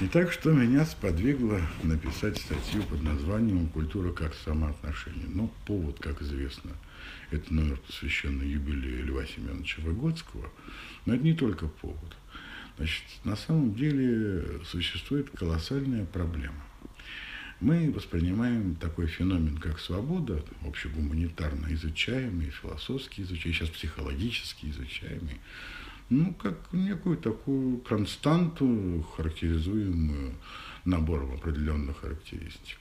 Итак, что меня сподвигло написать статью под названием «Культура как самоотношение». Ну, повод, как известно, это номер, посвященный юбилею Льва Семеновича Выгодского, но это не только повод. Значит, на самом деле существует колоссальная проблема. Мы воспринимаем такой феномен, как свобода, общегуманитарно изучаемый, философски изучаемый, сейчас психологически изучаемый, ну, как некую такую константу, характеризуемую набором определенных характеристик.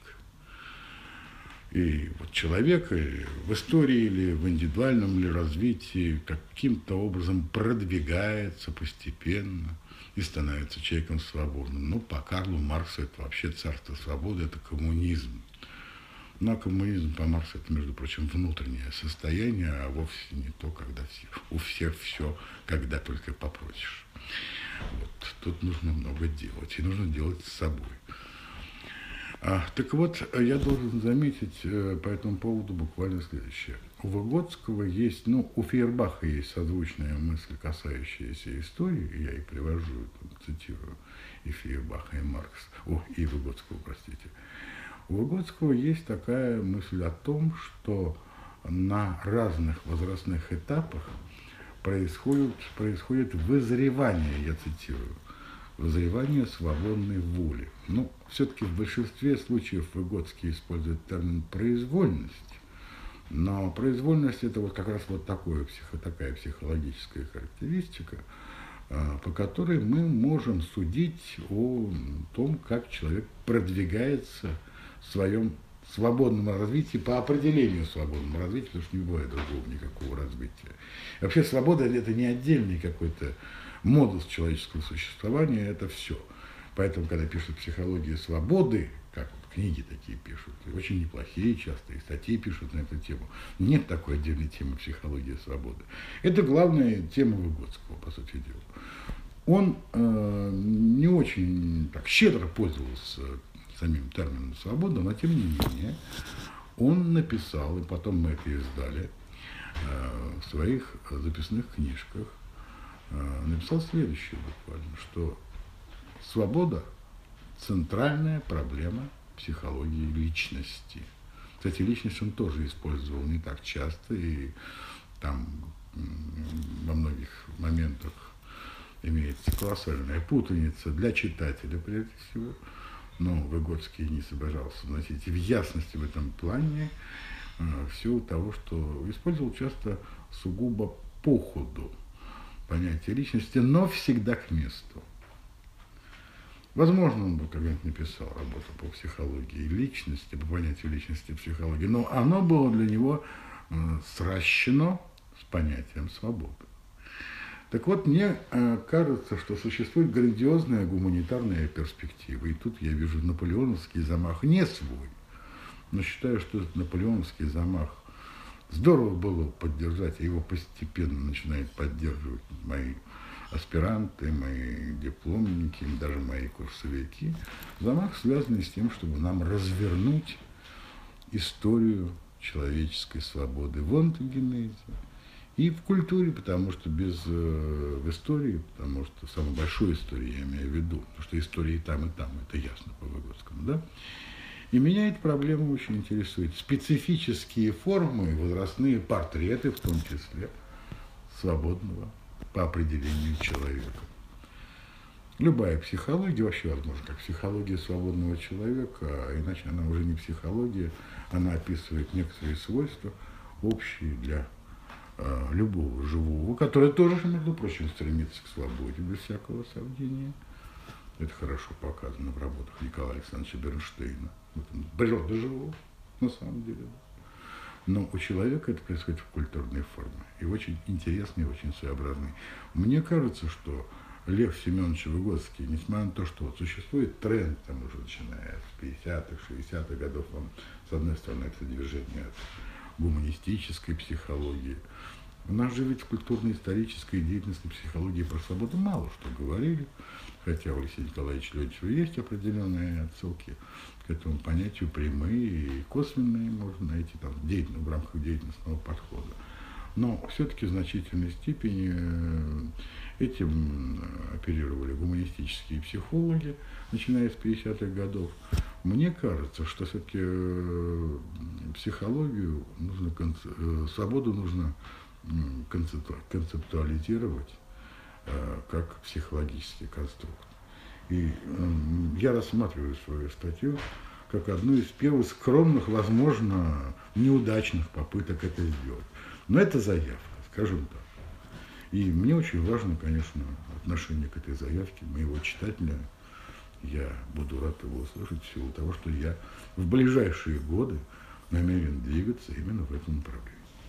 И вот человек в истории или в индивидуальном ли развитии каким-то образом продвигается постепенно и становится человеком свободным. Ну, по Карлу Марксу это вообще царство свободы, это коммунизм. Но коммунизм по Марксу это, между прочим, внутреннее состояние, а вовсе не то, когда все, у всех все, когда только попросишь. Вот. Тут нужно много делать, и нужно делать с собой. А, так вот, я должен заметить э, по этому поводу буквально следующее. У Выгодского есть, ну, у Фейербаха есть созвучная мысль, касающаяся истории, я и привожу, цитирую и Фейербаха, и Маркс, о, и Выгодского, простите. У Выгодского есть такая мысль о том, что на разных возрастных этапах происходит, происходит вызревание, я цитирую, вызревание свободной воли. Ну, все-таки в большинстве случаев Выгодский использует термин «произвольность», но произвольность – это вот как раз вот такое, такая психологическая характеристика, а, по которой мы можем судить о том, как человек продвигается – своем свободном развитии, по определению свободного развития, потому что не бывает другого никакого развития. И вообще свобода – это не отдельный какой-то модус человеческого существования, это все. Поэтому, когда пишут «Психология свободы», как вот книги такие пишут, очень неплохие часто, и статьи пишут на эту тему, нет такой отдельной темы «Психология свободы». Это главная тема Выгодского, по сути дела. Он э, не очень так щедро пользовался самим термином свобода, но тем не менее он написал, и потом мы это издали, э, в своих записных книжках, э, написал следующее буквально, что свобода – центральная проблема психологии личности. Кстати, личность он тоже использовал не так часто, и там во многих моментах имеется колоссальная путаница для читателя, прежде всего – но Выгодский не собирался вносить в ясности в этом плане э, в силу того, что использовал часто сугубо походу понятие личности, но всегда к месту. Возможно, он бы когда-нибудь написал работу по психологии личности, по понятию личности психологии, но оно было для него э, сращено с понятием свободы. Так вот, мне э, кажется, что существует грандиозная гуманитарная перспектива. И тут я вижу наполеоновский замах не свой, но считаю, что этот наполеоновский замах здорово было поддержать, и его постепенно начинают поддерживать мои аспиранты, мои дипломники, даже мои курсовики. Замах, связанный с тем, чтобы нам развернуть историю человеческой свободы в онтогенезе, и в культуре, потому что без э, в истории, потому что самую большую историю я имею в виду, потому что истории там, и там, это ясно по Выгодскому, да? И меня эта проблема очень интересует. Специфические формы, возрастные портреты, в том числе, свободного по определению человека. Любая психология, вообще возможно, как психология свободного человека, а иначе она уже не психология, она описывает некоторые свойства, общие для любого живого, который тоже, между прочим, стремится к свободе без всякого сомнения. Это хорошо показано в работах Николая Александровича Бернштейна. природа живого, на самом деле. Но у человека это происходит в культурной форме. И очень интересный, и очень своеобразный. Мне кажется, что Лев Семенович Выгодский, несмотря на то, что вот существует тренд, там уже начиная с 50-х, 60-х годов, он, с одной стороны, это движение от гуманистической психологии. У нас же ведь в культурно-исторической деятельности психологии про свободу мало что говорили, хотя у Алексея Николаевича Леонидовича есть определенные отсылки к этому понятию, прямые и косвенные можно найти там, в рамках деятельностного подхода. Но все-таки в значительной степени э, Этим оперировали гуманистические психологи, начиная с 50-х годов. Мне кажется, что все-таки э, психологию нужно, э, свободу нужно концептуализировать э, как психологический конструкт. И я рассматриваю свою статью как одну из первых скромных, возможно, неудачных попыток это сделать. Но это заявка, скажем так. И мне очень важно, конечно, отношение к этой заявке моего читателя. Я буду рад его услышать в силу того, что я в ближайшие годы намерен двигаться именно в этом направлении.